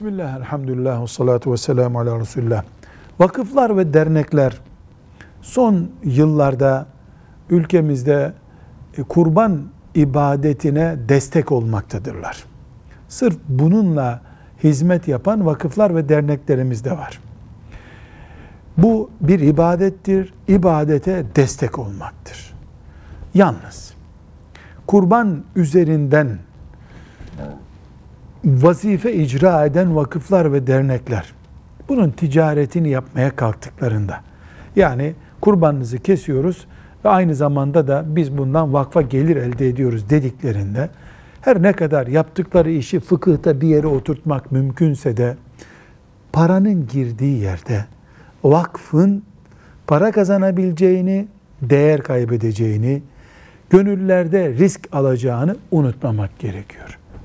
Bismillah, elhamdülillah, ve salatu ve selamu ala Resulullah. Vakıflar ve dernekler son yıllarda ülkemizde e, kurban ibadetine destek olmaktadırlar. Sırf bununla hizmet yapan vakıflar ve derneklerimiz de var. Bu bir ibadettir, ibadete destek olmaktır. Yalnız kurban üzerinden vazife icra eden vakıflar ve dernekler bunun ticaretini yapmaya kalktıklarında yani kurbanınızı kesiyoruz ve aynı zamanda da biz bundan vakfa gelir elde ediyoruz dediklerinde her ne kadar yaptıkları işi fıkıhta bir yere oturtmak mümkünse de paranın girdiği yerde vakfın para kazanabileceğini, değer kaybedeceğini, gönüllerde risk alacağını unutmamak gerekiyor.